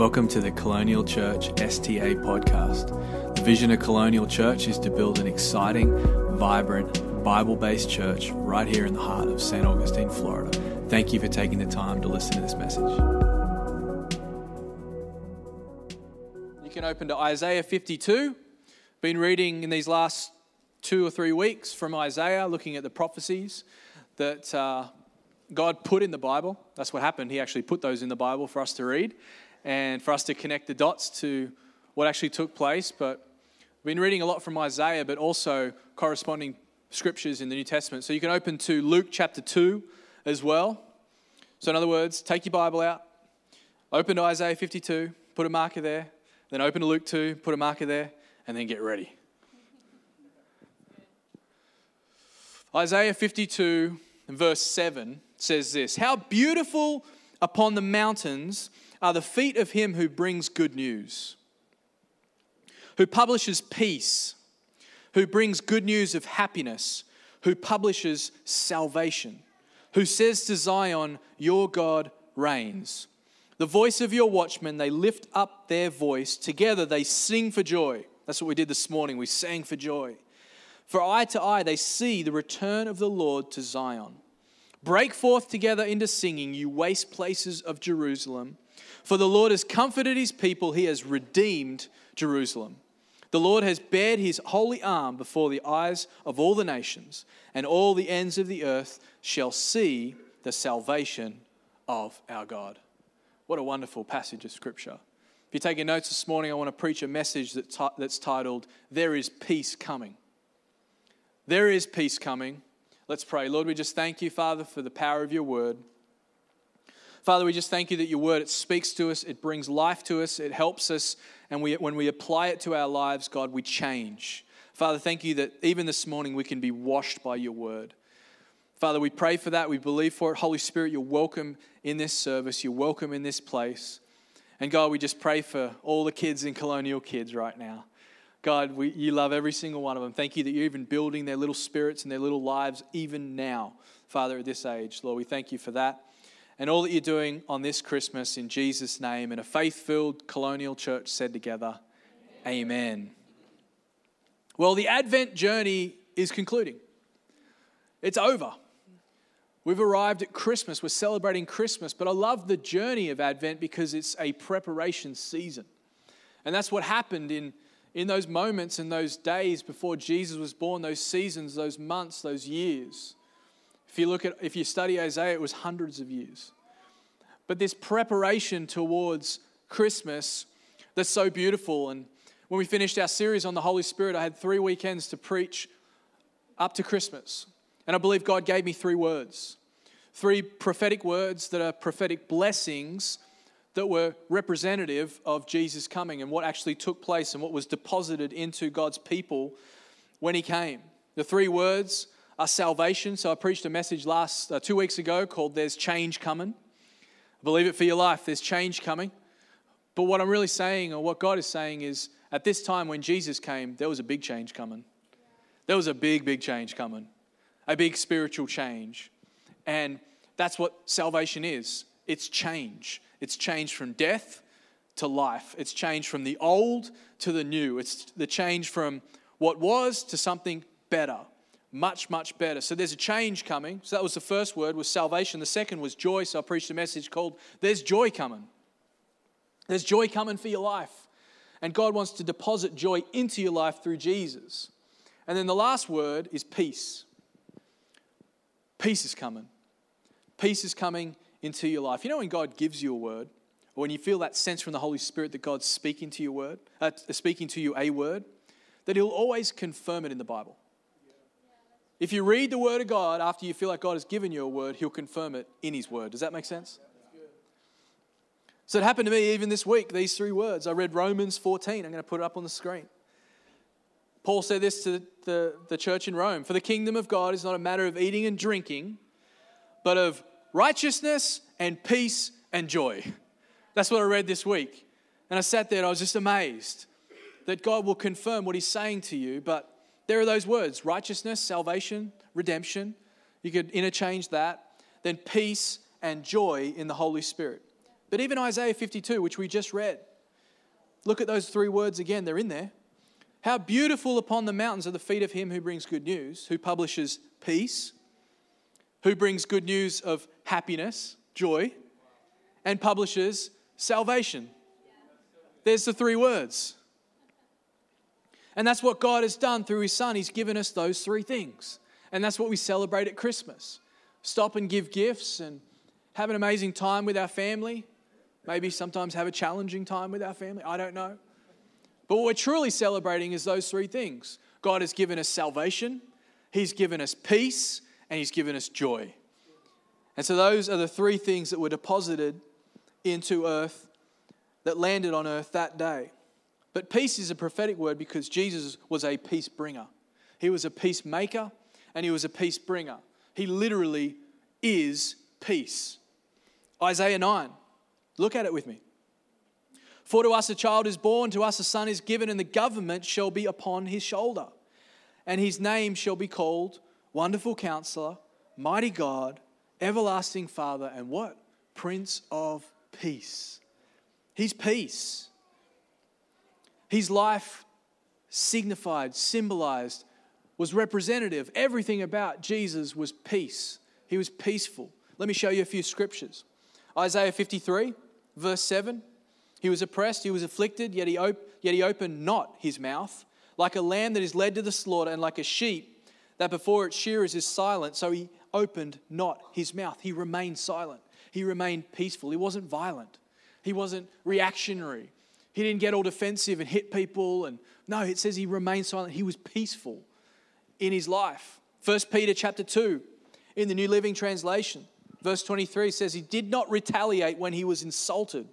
Welcome to the Colonial Church STA podcast. The vision of Colonial Church is to build an exciting, vibrant, Bible based church right here in the heart of St. Augustine, Florida. Thank you for taking the time to listen to this message. You can open to Isaiah 52. Been reading in these last two or three weeks from Isaiah, looking at the prophecies that uh, God put in the Bible. That's what happened. He actually put those in the Bible for us to read and for us to connect the dots to what actually took place. But we've been reading a lot from Isaiah, but also corresponding scriptures in the New Testament. So you can open to Luke chapter 2 as well. So, in other words, take your Bible out, open to Isaiah 52, put a marker there, then open to Luke 2, put a marker there, and then get ready. Isaiah 52 verse 7 says this How beautiful upon the mountains are the feet of him who brings good news, who publishes peace, who brings good news of happiness, who publishes salvation, who says to Zion, Your God reigns. The voice of your watchmen, they lift up their voice. Together they sing for joy. That's what we did this morning. We sang for joy. For eye to eye, they see the return of the Lord to Zion. Break forth together into singing, you waste places of Jerusalem. For the Lord has comforted his people, he has redeemed Jerusalem. The Lord has bared his holy arm before the eyes of all the nations, and all the ends of the earth shall see the salvation of our God. What a wonderful passage of Scripture. If you're taking notes this morning, I want to preach a message that's titled, There is Peace Coming. There is peace coming. Let's pray. Lord, we just thank you, Father, for the power of your word. Father, we just thank you that your word, it speaks to us, it brings life to us, it helps us, and we, when we apply it to our lives, God, we change. Father, thank you that even this morning we can be washed by your word. Father, we pray for that. We believe for it. Holy Spirit, you're welcome in this service. You're welcome in this place. And God, we just pray for all the kids in Colonial Kids right now. God, we, you love every single one of them. Thank you that you're even building their little spirits and their little lives even now, Father, at this age. Lord, we thank you for that and all that you're doing on this Christmas in Jesus' name. And a faith filled colonial church said together, Amen. Amen. Well, the Advent journey is concluding, it's over. We've arrived at Christmas. We're celebrating Christmas, but I love the journey of Advent because it's a preparation season. And that's what happened in, in those moments, in those days before Jesus was born, those seasons, those months, those years. If you look at, if you study Isaiah, it was hundreds of years. But this preparation towards Christmas that's so beautiful. And when we finished our series on the Holy Spirit, I had three weekends to preach up to Christmas. And I believe God gave me three words three prophetic words that are prophetic blessings that were representative of Jesus coming and what actually took place and what was deposited into God's people when He came. The three words our salvation. So I preached a message last uh, two weeks ago called "There's Change Coming." Believe it for your life. There's change coming. But what I'm really saying, or what God is saying, is at this time when Jesus came, there was a big change coming. There was a big, big change coming, a big spiritual change. And that's what salvation is it's change. It's change from death to life, it's change from the old to the new, it's the change from what was to something better much much better. So there's a change coming. So that was the first word was salvation. The second was joy. So i preached a message called there's joy coming. There's joy coming for your life. And god wants to deposit joy into your life through jesus. And then the last word is peace. Peace is coming. Peace is coming into your life. You know when god gives you a word or when you feel that sense from the holy spirit that god's speaking to your word uh, speaking to you a word that he'll always confirm it in the bible if you read the Word of God after you feel like God has given you a word, He'll confirm it in His Word. Does that make sense? So it happened to me even this week, these three words. I read Romans 14. I'm going to put it up on the screen. Paul said this to the, the church in Rome For the kingdom of God is not a matter of eating and drinking, but of righteousness and peace and joy. That's what I read this week. And I sat there and I was just amazed that God will confirm what He's saying to you, but there are those words righteousness, salvation, redemption. You could interchange that. Then peace and joy in the Holy Spirit. But even Isaiah 52, which we just read, look at those three words again, they're in there. How beautiful upon the mountains are the feet of him who brings good news, who publishes peace, who brings good news of happiness, joy, and publishes salvation. There's the three words. And that's what God has done through His Son. He's given us those three things. And that's what we celebrate at Christmas. Stop and give gifts and have an amazing time with our family. Maybe sometimes have a challenging time with our family. I don't know. But what we're truly celebrating is those three things God has given us salvation, He's given us peace, and He's given us joy. And so those are the three things that were deposited into earth, that landed on earth that day. But peace is a prophetic word because Jesus was a peace bringer. He was a peacemaker and he was a peace bringer. He literally is peace. Isaiah 9. Look at it with me. For to us a child is born, to us a son is given, and the government shall be upon his shoulder. And his name shall be called Wonderful Counselor, Mighty God, Everlasting Father, and what? Prince of Peace. He's peace. His life signified, symbolized, was representative. Everything about Jesus was peace. He was peaceful. Let me show you a few scriptures. Isaiah 53, verse 7. He was oppressed, he was afflicted, yet he, op- yet he opened not his mouth. Like a lamb that is led to the slaughter, and like a sheep that before its shearers is silent, so he opened not his mouth. He remained silent. He remained peaceful. He wasn't violent. He wasn't reactionary. He didn't get all defensive and hit people. And no, it says he remained silent. He was peaceful in his life. 1 Peter chapter 2 in the New Living Translation, verse 23 says he did not retaliate when he was insulted,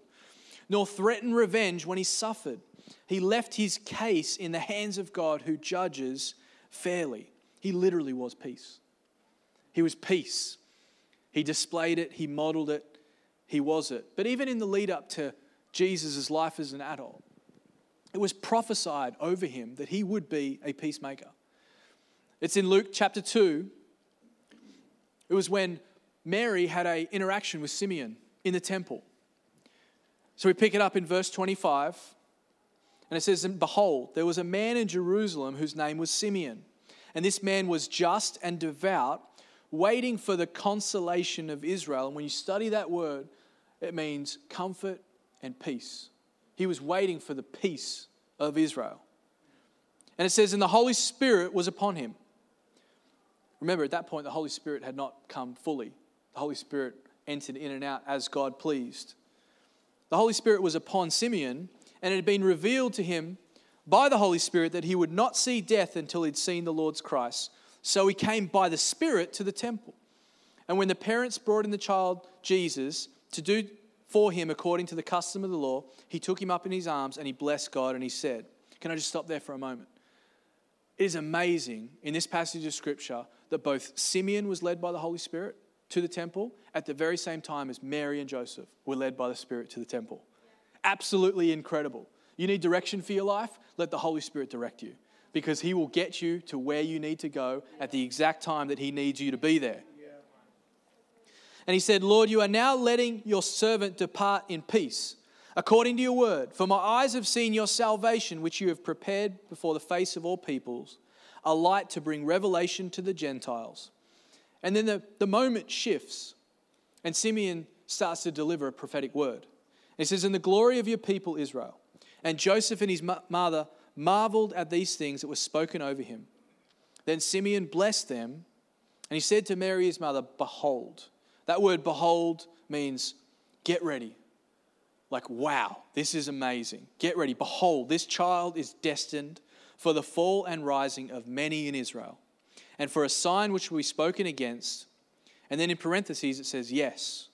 nor threaten revenge when he suffered. He left his case in the hands of God who judges fairly. He literally was peace. He was peace. He displayed it, he modeled it, he was it. But even in the lead up to Jesus' life as an adult, it was prophesied over him that he would be a peacemaker. It's in Luke chapter 2. It was when Mary had an interaction with Simeon in the temple. So we pick it up in verse 25, and it says, And behold, there was a man in Jerusalem whose name was Simeon. And this man was just and devout, waiting for the consolation of Israel. And when you study that word, it means comfort and peace. He was waiting for the peace of Israel. And it says, And the Holy Spirit was upon him. Remember, at that point, the Holy Spirit had not come fully. The Holy Spirit entered in and out as God pleased. The Holy Spirit was upon Simeon, and it had been revealed to him by the Holy Spirit that he would not see death until he'd seen the Lord's Christ. So he came by the Spirit to the temple. And when the parents brought in the child Jesus to do for him according to the custom of the law, he took him up in his arms and he blessed God and he said, Can I just stop there for a moment? It is amazing in this passage of scripture that both Simeon was led by the Holy Spirit to the temple at the very same time as Mary and Joseph were led by the Spirit to the temple. Absolutely incredible. You need direction for your life? Let the Holy Spirit direct you because He will get you to where you need to go at the exact time that He needs you to be there. And he said, Lord, you are now letting your servant depart in peace, according to your word. For my eyes have seen your salvation, which you have prepared before the face of all peoples, a light to bring revelation to the Gentiles. And then the, the moment shifts, and Simeon starts to deliver a prophetic word. He says, In the glory of your people, Israel. And Joseph and his mother marveled at these things that were spoken over him. Then Simeon blessed them, and he said to Mary, his mother, Behold, that word behold means get ready. Like, wow, this is amazing. Get ready. Behold, this child is destined for the fall and rising of many in Israel, and for a sign which will be spoken against. And then in parentheses, it says, Yes,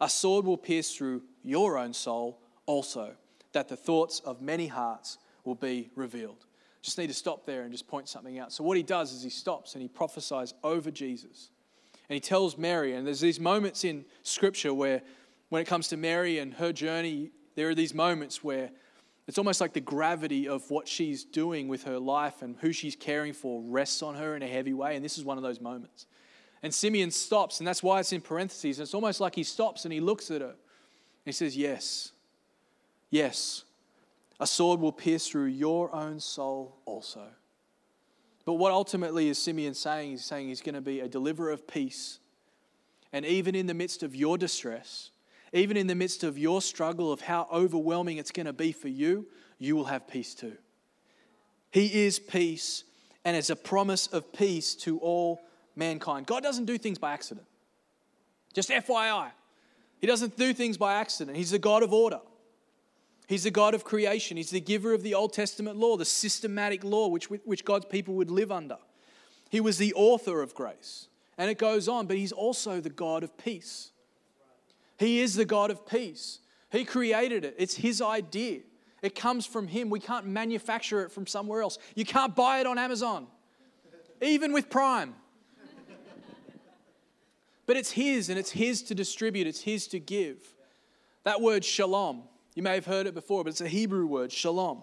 a sword will pierce through your own soul also, that the thoughts of many hearts will be revealed. Just need to stop there and just point something out. So, what he does is he stops and he prophesies over Jesus and he tells Mary, and there's these moments in Scripture where, when it comes to Mary and her journey, there are these moments where it's almost like the gravity of what she's doing with her life and who she's caring for rests on her in a heavy way. And this is one of those moments. And Simeon stops, and that's why it's in parentheses. And it's almost like he stops and he looks at her and he says, Yes. Yes. A sword will pierce through your own soul also. But what ultimately is Simeon saying? He's saying he's going to be a deliverer of peace. And even in the midst of your distress, even in the midst of your struggle of how overwhelming it's going to be for you, you will have peace too. He is peace and is a promise of peace to all mankind. God doesn't do things by accident. Just FYI. He doesn't do things by accident. He's the God of order. He's the God of creation. He's the giver of the Old Testament law, the systematic law which, which God's people would live under. He was the author of grace. And it goes on, but He's also the God of peace. He is the God of peace. He created it, it's His idea. It comes from Him. We can't manufacture it from somewhere else. You can't buy it on Amazon, even with Prime. But it's His and it's His to distribute, it's His to give. That word shalom, you may have heard it before, but it's a Hebrew word, shalom.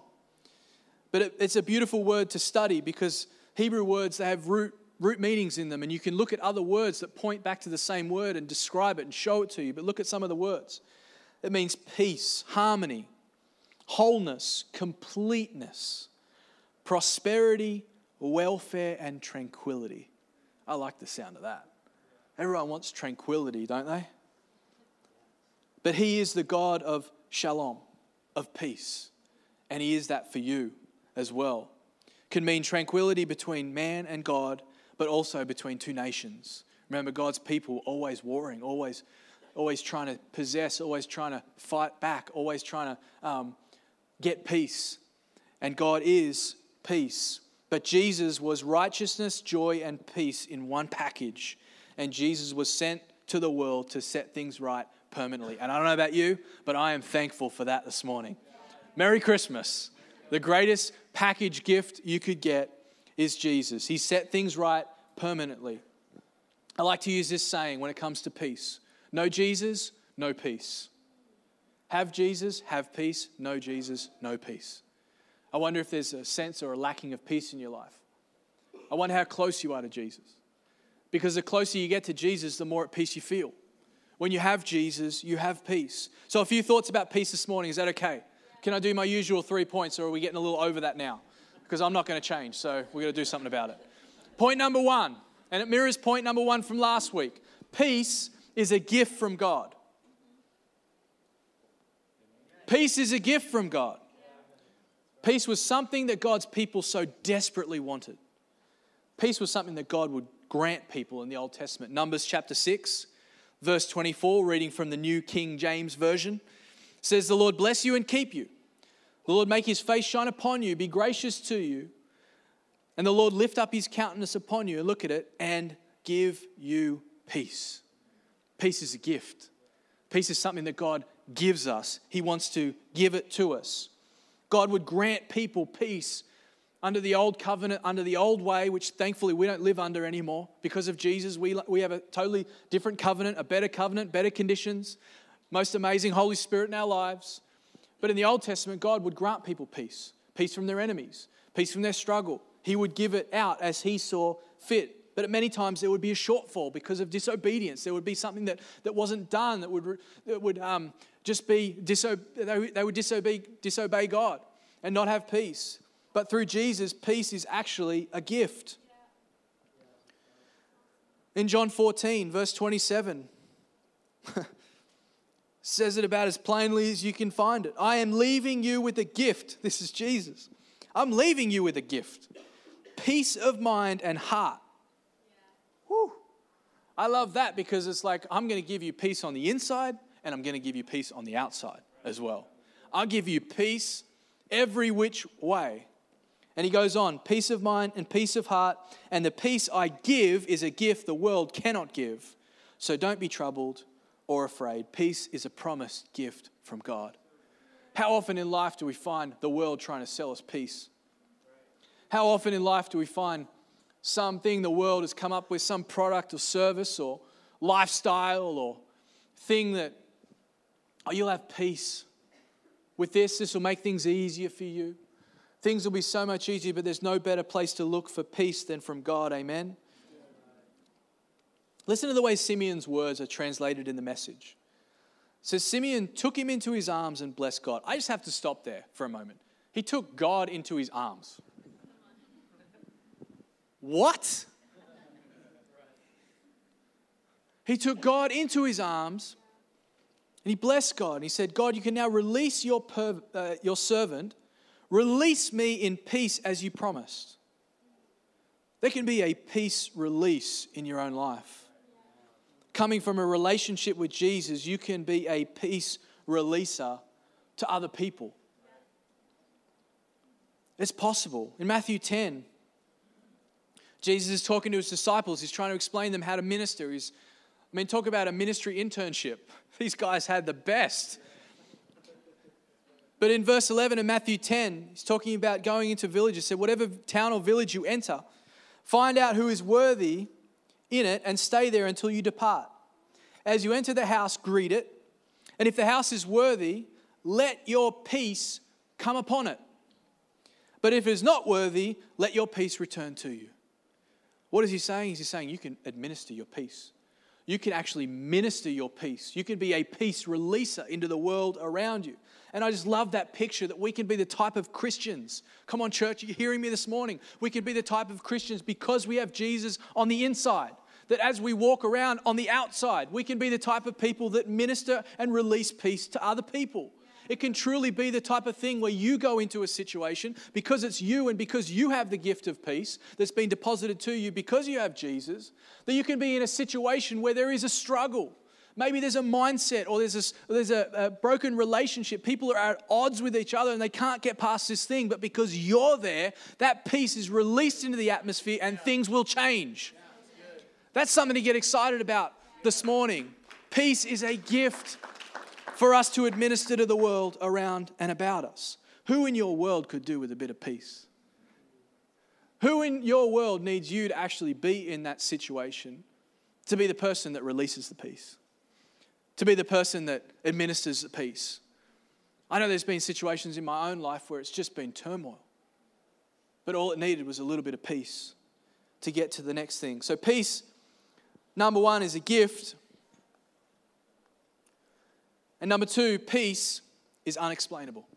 But it, it's a beautiful word to study because Hebrew words, they have root, root meanings in them, and you can look at other words that point back to the same word and describe it and show it to you. But look at some of the words. It means peace, harmony, wholeness, completeness, prosperity, welfare, and tranquility. I like the sound of that. Everyone wants tranquility, don't they? But He is the God of shalom, of peace. And He is that for you as well. Can mean tranquility between man and God, but also between two nations. Remember, God's people always warring, always, always trying to possess, always trying to fight back, always trying to um, get peace. And God is peace. But Jesus was righteousness, joy, and peace in one package. And Jesus was sent to the world to set things right permanently. And I don't know about you, but I am thankful for that this morning. Merry Christmas. The greatest package gift you could get is Jesus. He set things right permanently. I like to use this saying when it comes to peace no Jesus, no peace. Have Jesus, have peace. No Jesus, no peace. I wonder if there's a sense or a lacking of peace in your life. I wonder how close you are to Jesus. Because the closer you get to Jesus, the more at peace you feel. When you have Jesus, you have peace. So, a few thoughts about peace this morning. Is that okay? Can I do my usual three points, or are we getting a little over that now? Because I'm not going to change, so we're going to do something about it. Point number one, and it mirrors point number one from last week peace is a gift from God. Peace is a gift from God. Peace was something that God's people so desperately wanted. Peace was something that God would grant people in the Old Testament. Numbers chapter 6 verse 24, reading from the New King James Version, says, The Lord bless you and keep you. The Lord make his face shine upon you, be gracious to you. And the Lord lift up his countenance upon you, look at it, and give you peace. Peace is a gift. Peace is something that God gives us. He wants to give it to us. God would grant people peace under the old covenant, under the old way, which thankfully we don't live under anymore. Because of Jesus, we, we have a totally different covenant, a better covenant, better conditions, most amazing Holy Spirit in our lives. But in the Old Testament, God would grant people peace peace from their enemies, peace from their struggle. He would give it out as He saw fit. But at many times there would be a shortfall because of disobedience. There would be something that, that wasn't done that would, that would um, just be, diso- they, would disobey, disobey God and not have peace. But through Jesus, peace is actually a gift. In John 14, verse 27, says it about as plainly as you can find it. I am leaving you with a gift. This is Jesus. I'm leaving you with a gift peace of mind and heart. Whew. I love that because it's like I'm going to give you peace on the inside and I'm going to give you peace on the outside as well. I'll give you peace every which way. And he goes on peace of mind and peace of heart, and the peace I give is a gift the world cannot give. So don't be troubled or afraid. Peace is a promised gift from God. How often in life do we find the world trying to sell us peace? How often in life do we find something the world has come up with, some product or service or lifestyle or thing that, oh, you'll have peace with this, this will make things easier for you. Things will be so much easier, but there's no better place to look for peace than from God. Amen. Listen to the way Simeon's words are translated in the message. says Simeon took him into his arms and blessed God. I just have to stop there for a moment. He took God into his arms. What? He took God into his arms and he blessed God. And he said, God, you can now release your, uh, your servant. Release me in peace as you promised. There can be a peace release in your own life. Coming from a relationship with Jesus, you can be a peace releaser to other people. It's possible. In Matthew 10, Jesus is talking to his disciples. He's trying to explain them how to minister. He's, I mean, talk about a ministry internship. These guys had the best. But in verse 11 of Matthew 10, he's talking about going into villages. Said, Whatever town or village you enter, find out who is worthy in it and stay there until you depart. As you enter the house, greet it. And if the house is worthy, let your peace come upon it. But if it is not worthy, let your peace return to you. What is he saying? He's saying you can administer your peace. You can actually minister your peace. You can be a peace releaser into the world around you. And I just love that picture that we can be the type of Christians. Come on, church, you're hearing me this morning. We can be the type of Christians because we have Jesus on the inside. That as we walk around on the outside, we can be the type of people that minister and release peace to other people. It can truly be the type of thing where you go into a situation because it's you and because you have the gift of peace that's been deposited to you because you have Jesus, that you can be in a situation where there is a struggle. Maybe there's a mindset or there's, a, there's a, a, broken relationship. People are at odds with each other and they can't get past this thing. But because you're there, that peace is released into the atmosphere and things will change. That's something to get excited about this morning. Peace is a gift for us to administer to the world around and about us. Who in your world could do with a bit of peace? Who in your world needs you to actually be in that situation to be the person that releases the peace? To be the person that administers the peace? I know there's been situations in my own life where it's just been turmoil, but all it needed was a little bit of peace to get to the next thing. So, peace, number one, is a gift and number two, peace is unexplainable.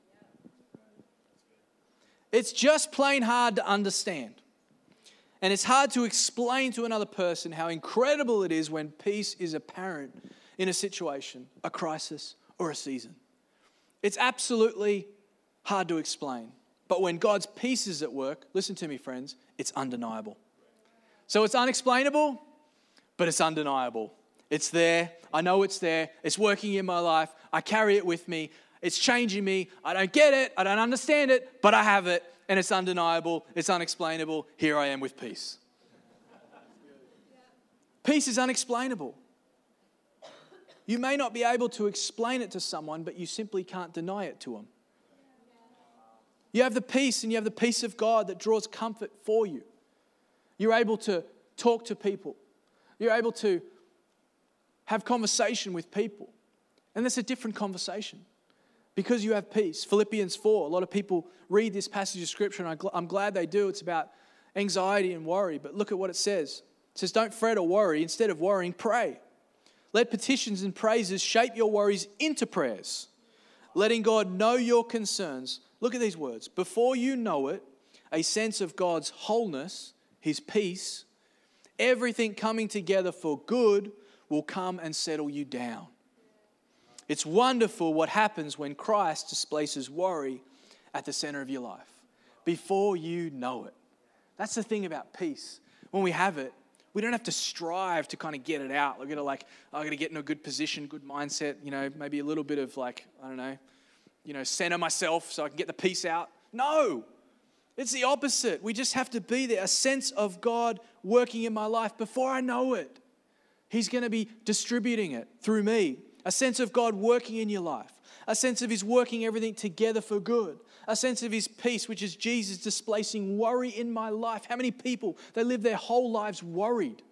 It's just plain hard to understand. And it's hard to explain to another person how incredible it is when peace is apparent in a situation, a crisis, or a season. It's absolutely hard to explain. But when God's peace is at work, listen to me, friends, it's undeniable. So it's unexplainable, but it's undeniable. It's there. I know it's there. It's working in my life. I carry it with me. It's changing me. I don't get it. I don't understand it, but I have it. And it's undeniable. It's unexplainable. Here I am with peace. Peace is unexplainable. You may not be able to explain it to someone, but you simply can't deny it to them. You have the peace and you have the peace of God that draws comfort for you. You're able to talk to people. You're able to have conversation with people. And that's a different conversation because you have peace. Philippians 4, a lot of people read this passage of scripture, and I'm glad they do. It's about anxiety and worry, but look at what it says. It says, Don't fret or worry. Instead of worrying, pray. Let petitions and praises shape your worries into prayers, letting God know your concerns. Look at these words. Before you know it, a sense of God's wholeness, His peace, everything coming together for good will come and settle you down. It's wonderful what happens when Christ displaces worry at the center of your life before you know it. That's the thing about peace. When we have it, we don't have to strive to kind of get it out. We're gonna like, oh, I'm gonna get in a good position, good mindset, you know, maybe a little bit of like, I don't know, you know, center myself so I can get the peace out. No, it's the opposite. We just have to be there, a sense of God working in my life before I know it. He's going to be distributing it through me. A sense of God working in your life, a sense of His working everything together for good, a sense of His peace, which is Jesus displacing worry in my life. How many people, they live their whole lives worried,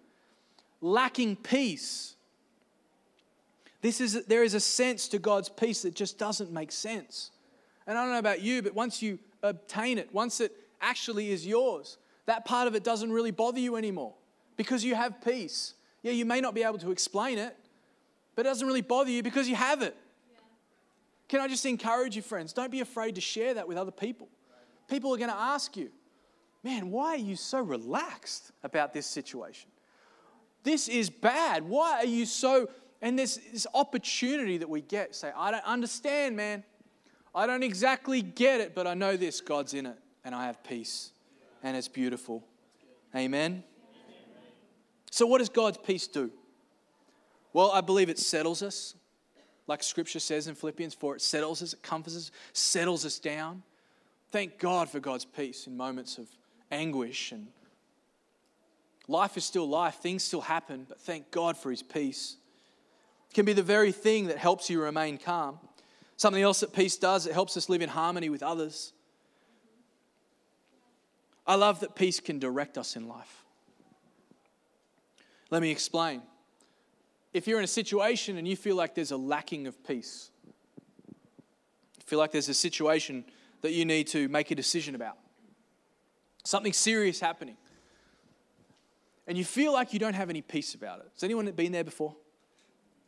lacking peace? This is, there is a sense to God's peace that just doesn't make sense. And I don't know about you, but once you obtain it, once it actually is yours, that part of it doesn't really bother you anymore because you have peace. Yeah, you may not be able to explain it, but it doesn't really bother you because you have it. Can I just encourage you, friends? Don't be afraid to share that with other people. People are going to ask you, man, why are you so relaxed about this situation? This is bad. Why are you so. And there's this opportunity that we get. Say, I don't understand, man. I don't exactly get it, but I know this God's in it, and I have peace, and it's beautiful. Amen. So, what does God's peace do? Well, I believe it settles us like scripture says in Philippians 4, it settles us, it comforts us, settles us down. Thank God for God's peace in moments of anguish and life is still life, things still happen, but thank God for his peace. It can be the very thing that helps you remain calm. Something else that peace does, it helps us live in harmony with others. I love that peace can direct us in life. Let me explain if you're in a situation and you feel like there's a lacking of peace, feel like there's a situation that you need to make a decision about, something serious happening, and you feel like you don't have any peace about it. Has anyone been there before?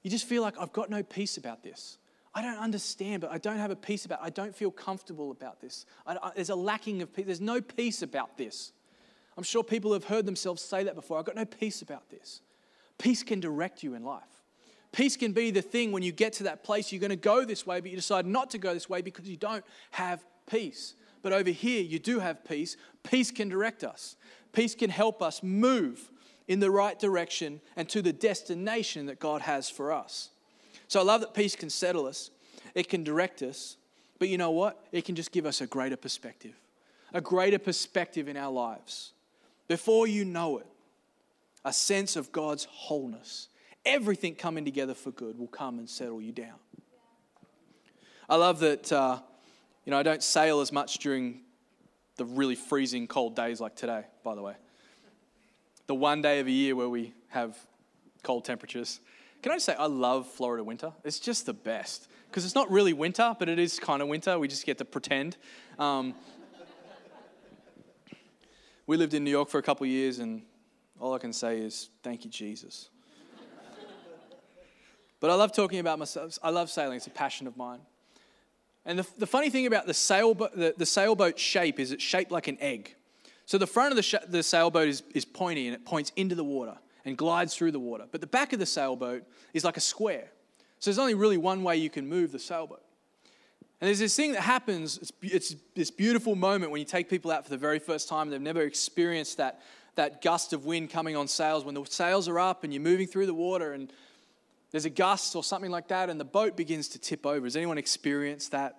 You just feel like, I've got no peace about this. I don't understand, but I don't have a peace about it. I don't feel comfortable about this. I, I, there's a lacking of peace. There's no peace about this. I'm sure people have heard themselves say that before. I've got no peace about this. Peace can direct you in life. Peace can be the thing when you get to that place, you're going to go this way, but you decide not to go this way because you don't have peace. But over here, you do have peace. Peace can direct us, peace can help us move in the right direction and to the destination that God has for us. So I love that peace can settle us, it can direct us, but you know what? It can just give us a greater perspective, a greater perspective in our lives. Before you know it, a sense of God's wholeness. Everything coming together for good will come and settle you down. I love that, uh, you know, I don't sail as much during the really freezing cold days like today, by the way. The one day of a year where we have cold temperatures. Can I say, I love Florida winter? It's just the best. Because it's not really winter, but it is kind of winter. We just get to pretend. Um, we lived in New York for a couple of years, and all I can say is, thank you, Jesus. but I love talking about myself. I love sailing, it's a passion of mine. And the, the funny thing about the, sailboat, the, the sailboat shape is it's shaped like an egg. So the front of the, sh- the sailboat is, is pointy and it points into the water and glides through the water. But the back of the sailboat is like a square. So there's only really one way you can move the sailboat. And there's this thing that happens, it's, it's this beautiful moment when you take people out for the very first time, and they've never experienced that that gust of wind coming on sails, when the sails are up and you're moving through the water and there's a gust or something like that and the boat begins to tip over. Has anyone experienced that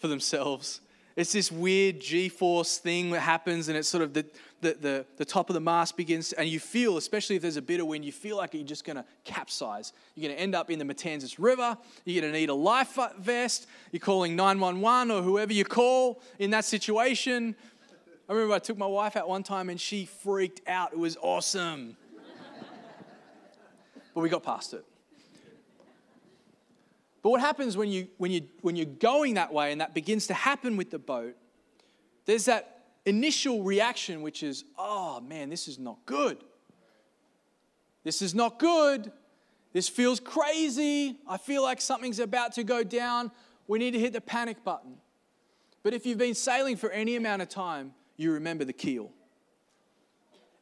for themselves? It's this weird G force thing that happens, and it's sort of the, the, the, the, top of the mast begins, and you feel, especially if there's a bit of wind, you feel like you're just going to capsize. You're going to end up in the Matanzas River. You're going to need a life vest. You're calling 911 or whoever you call in that situation. I remember I took my wife out one time and she freaked out. It was awesome. but we got past it. But what happens when, you, when, you, when you're going that way and that begins to happen with the boat, there's that initial reaction, which is, oh man, this is not good. This is not good. This feels crazy. I feel like something's about to go down. We need to hit the panic button. But if you've been sailing for any amount of time, you remember the keel.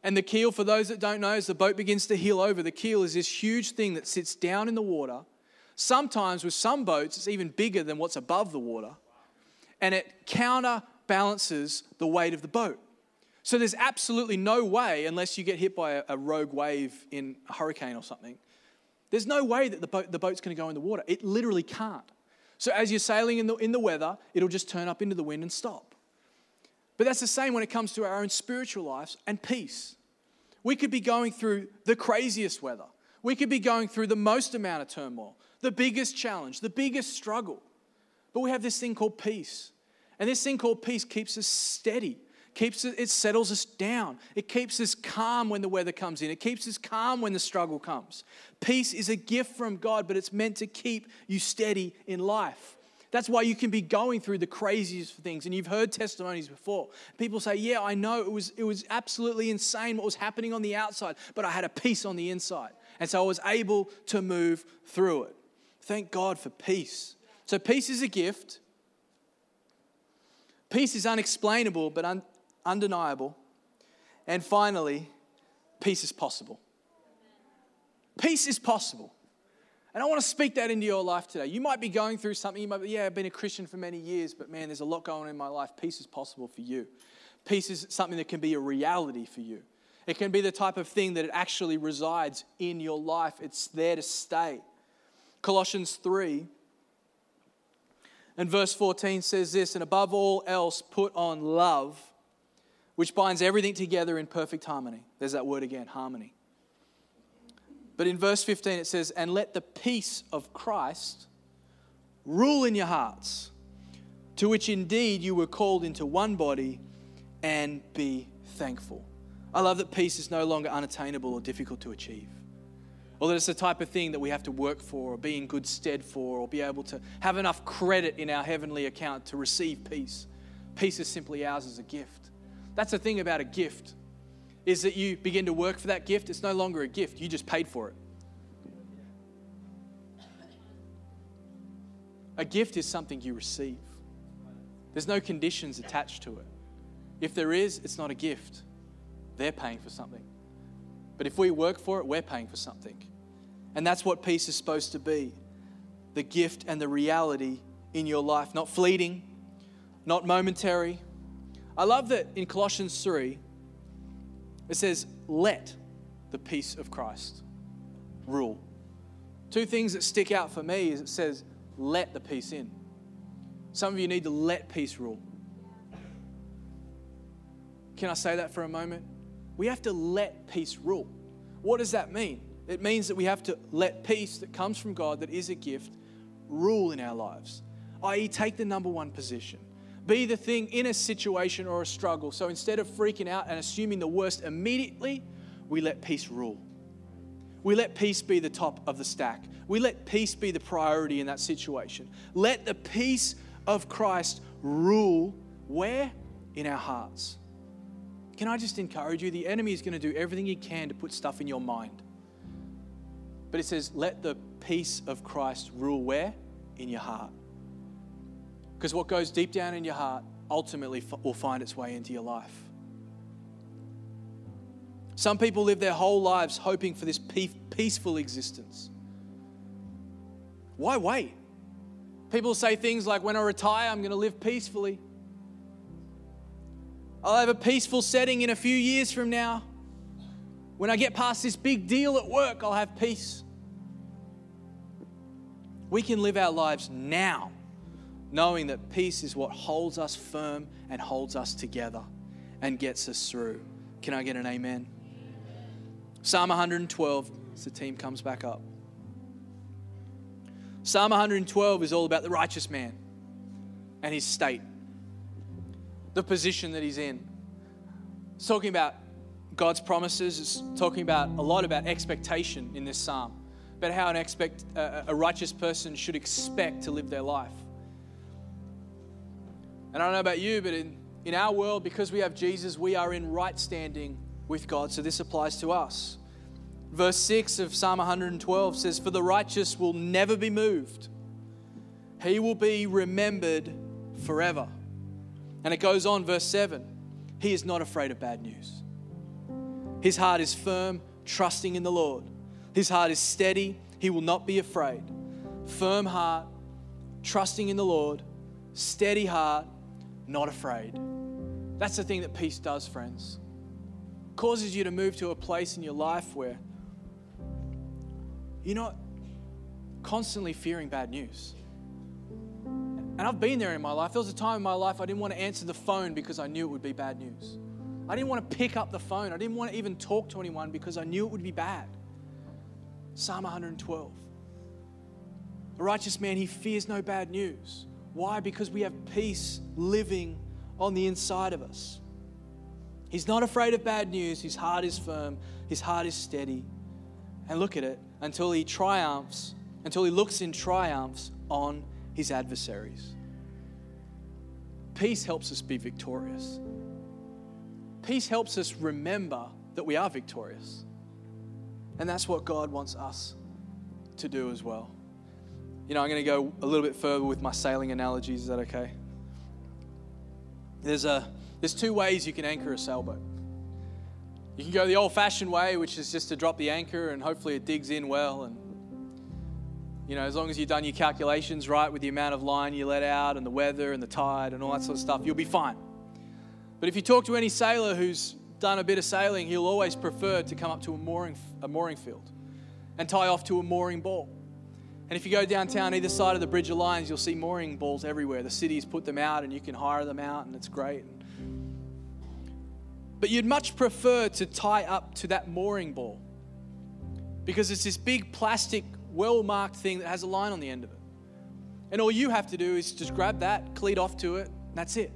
And the keel, for those that don't know, as the boat begins to heel over, the keel is this huge thing that sits down in the water. Sometimes with some boats, it's even bigger than what's above the water. And it counterbalances the weight of the boat. So there's absolutely no way, unless you get hit by a, rogue wave in a hurricane or something, there's no way that the, boat, the boat's going to go in the water. It literally can't. So as you're sailing in the, in the weather, it'll just turn up into the wind and stop. But that's the same when it comes to our own spiritual lives and peace. We could be going through the craziest weather. We could be going through the most amount of turmoil, the biggest challenge, the biggest struggle. But we have this thing called peace. And this thing called peace keeps us steady, keeps it, it settles us down. It keeps us calm when the weather comes in. It keeps us calm when the struggle comes. Peace is a gift from God, but it's meant to keep you steady in life. That's why you can be going through the craziest things. And you've heard testimonies before. People say, Yeah, I know it was, it was absolutely insane what was happening on the outside, but I had a peace on the inside. And so I was able to move through it. Thank God for peace. So, peace is a gift. Peace is unexplainable but un- undeniable. And finally, peace is possible. Peace is possible. And I want to speak that into your life today. You might be going through something. You might be, yeah, I've been a Christian for many years, but man, there's a lot going on in my life. Peace is possible for you. Peace is something that can be a reality for you. It can be the type of thing that it actually resides in your life, it's there to stay. Colossians 3 and verse 14 says this, and above all else, put on love, which binds everything together in perfect harmony. There's that word again, harmony. But in verse 15 it says, And let the peace of Christ rule in your hearts, to which indeed you were called into one body, and be thankful. I love that peace is no longer unattainable or difficult to achieve. Or that it's the type of thing that we have to work for, or be in good stead for, or be able to have enough credit in our heavenly account to receive peace. Peace is simply ours as a gift. That's the thing about a gift is that you begin to work for that gift, it's no longer a gift. You just paid for it. A gift is something you receive, there's no conditions attached to it. If there is, it's not a gift. They're paying for something. But if we work for it, we're paying for something. And that's what peace is supposed to be the gift and the reality in your life, not fleeting, not momentary. I love that in Colossians 3, it says, let the peace of Christ rule. Two things that stick out for me is it says, let the peace in. Some of you need to let peace rule. Can I say that for a moment? We have to let peace rule. What does that mean? It means that we have to let peace that comes from God, that is a gift, rule in our lives, i.e., take the number one position be the thing in a situation or a struggle. So instead of freaking out and assuming the worst immediately, we let peace rule. We let peace be the top of the stack. We let peace be the priority in that situation. Let the peace of Christ rule where? In our hearts. Can I just encourage you? The enemy is going to do everything he can to put stuff in your mind. But it says, let the peace of Christ rule where? In your heart. Because what goes deep down in your heart ultimately will find its way into your life. Some people live their whole lives hoping for this peaceful existence. Why wait? People say things like, when I retire, I'm going to live peacefully. I'll have a peaceful setting in a few years from now. When I get past this big deal at work, I'll have peace. We can live our lives now knowing that peace is what holds us firm and holds us together and gets us through. Can I get an amen? Psalm 112, as the team comes back up. Psalm 112 is all about the righteous man and his state, the position that he's in. It's talking about God's promises, it's talking about a lot about expectation in this psalm, about how an expect, a righteous person should expect to live their life. And I don't know about you, but in, in our world, because we have Jesus, we are in right standing with God. So this applies to us. Verse 6 of Psalm 112 says, For the righteous will never be moved, he will be remembered forever. And it goes on, verse 7 He is not afraid of bad news. His heart is firm, trusting in the Lord. His heart is steady, he will not be afraid. Firm heart, trusting in the Lord, steady heart, not afraid. That's the thing that peace does, friends. causes you to move to a place in your life where you're not constantly fearing bad news. And I've been there in my life. There was a time in my life I didn't want to answer the phone because I knew it would be bad news. I didn't want to pick up the phone. I didn't want to even talk to anyone because I knew it would be bad. Psalm 112. A righteous man, he fears no bad news. Why? Because we have peace living on the inside of us. He's not afraid of bad news. His heart is firm, his heart is steady. And look at it until he triumphs, until he looks in triumphs on his adversaries. Peace helps us be victorious. Peace helps us remember that we are victorious. And that's what God wants us to do as well. You know, I'm going to go a little bit further with my sailing analogies. Is that okay? There's, a, there's two ways you can anchor a sailboat. You can go the old fashioned way, which is just to drop the anchor and hopefully it digs in well. And, you know, as long as you've done your calculations right with the amount of line you let out and the weather and the tide and all that sort of stuff, you'll be fine. But if you talk to any sailor who's done a bit of sailing, he'll always prefer to come up to a mooring, a mooring field and tie off to a mooring ball. And if you go downtown either side of the Bridge of Lions, you'll see mooring balls everywhere. The city's put them out and you can hire them out, and it's great. But you'd much prefer to tie up to that mooring ball because it's this big plastic, well marked thing that has a line on the end of it. And all you have to do is just grab that, cleat off to it, and that's it.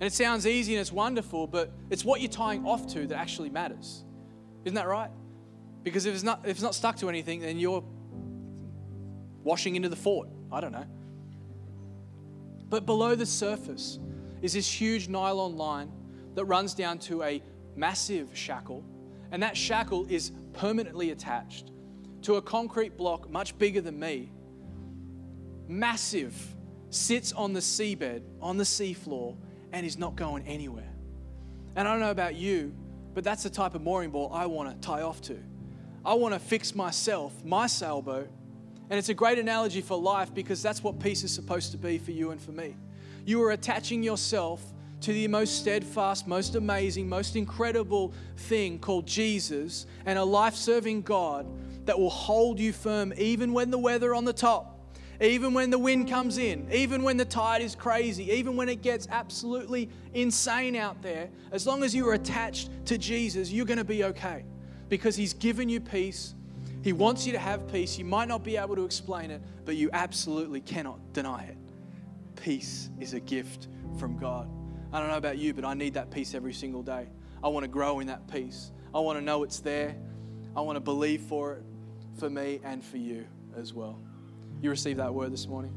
And it sounds easy and it's wonderful, but it's what you're tying off to that actually matters. Isn't that right? Because if it's not, if it's not stuck to anything, then you're washing into the fort. I don't know. But below the surface is this huge nylon line that runs down to a massive shackle, and that shackle is permanently attached to a concrete block much bigger than me. Massive, sits on the seabed, on the seafloor, and is not going anywhere. And I don't know about you, but that's the type of mooring ball I want to tie off to. I want to fix myself, my sailboat, and it's a great analogy for life because that's what peace is supposed to be for you and for me. You are attaching yourself to the most steadfast, most amazing, most incredible thing called Jesus and a life serving God that will hold you firm even when the weather on the top, even when the wind comes in, even when the tide is crazy, even when it gets absolutely insane out there. As long as you are attached to Jesus, you're going to be okay because He's given you peace he wants you to have peace. You might not be able to explain it, but you absolutely cannot deny it. Peace is a gift from God. I don't know about you, but I need that peace every single day. I want to grow in that peace. I want to know it's there. I want to believe for it for me and for you as well. You received that word this morning?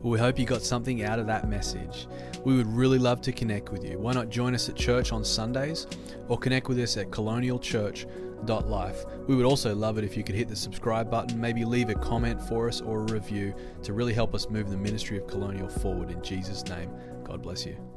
Well, we hope you got something out of that message. We would really love to connect with you. Why not join us at church on Sundays or connect with us at Colonial Church life. We would also love it if you could hit the subscribe button, maybe leave a comment for us or a review to really help us move the ministry of Colonial forward in Jesus' name. God bless you.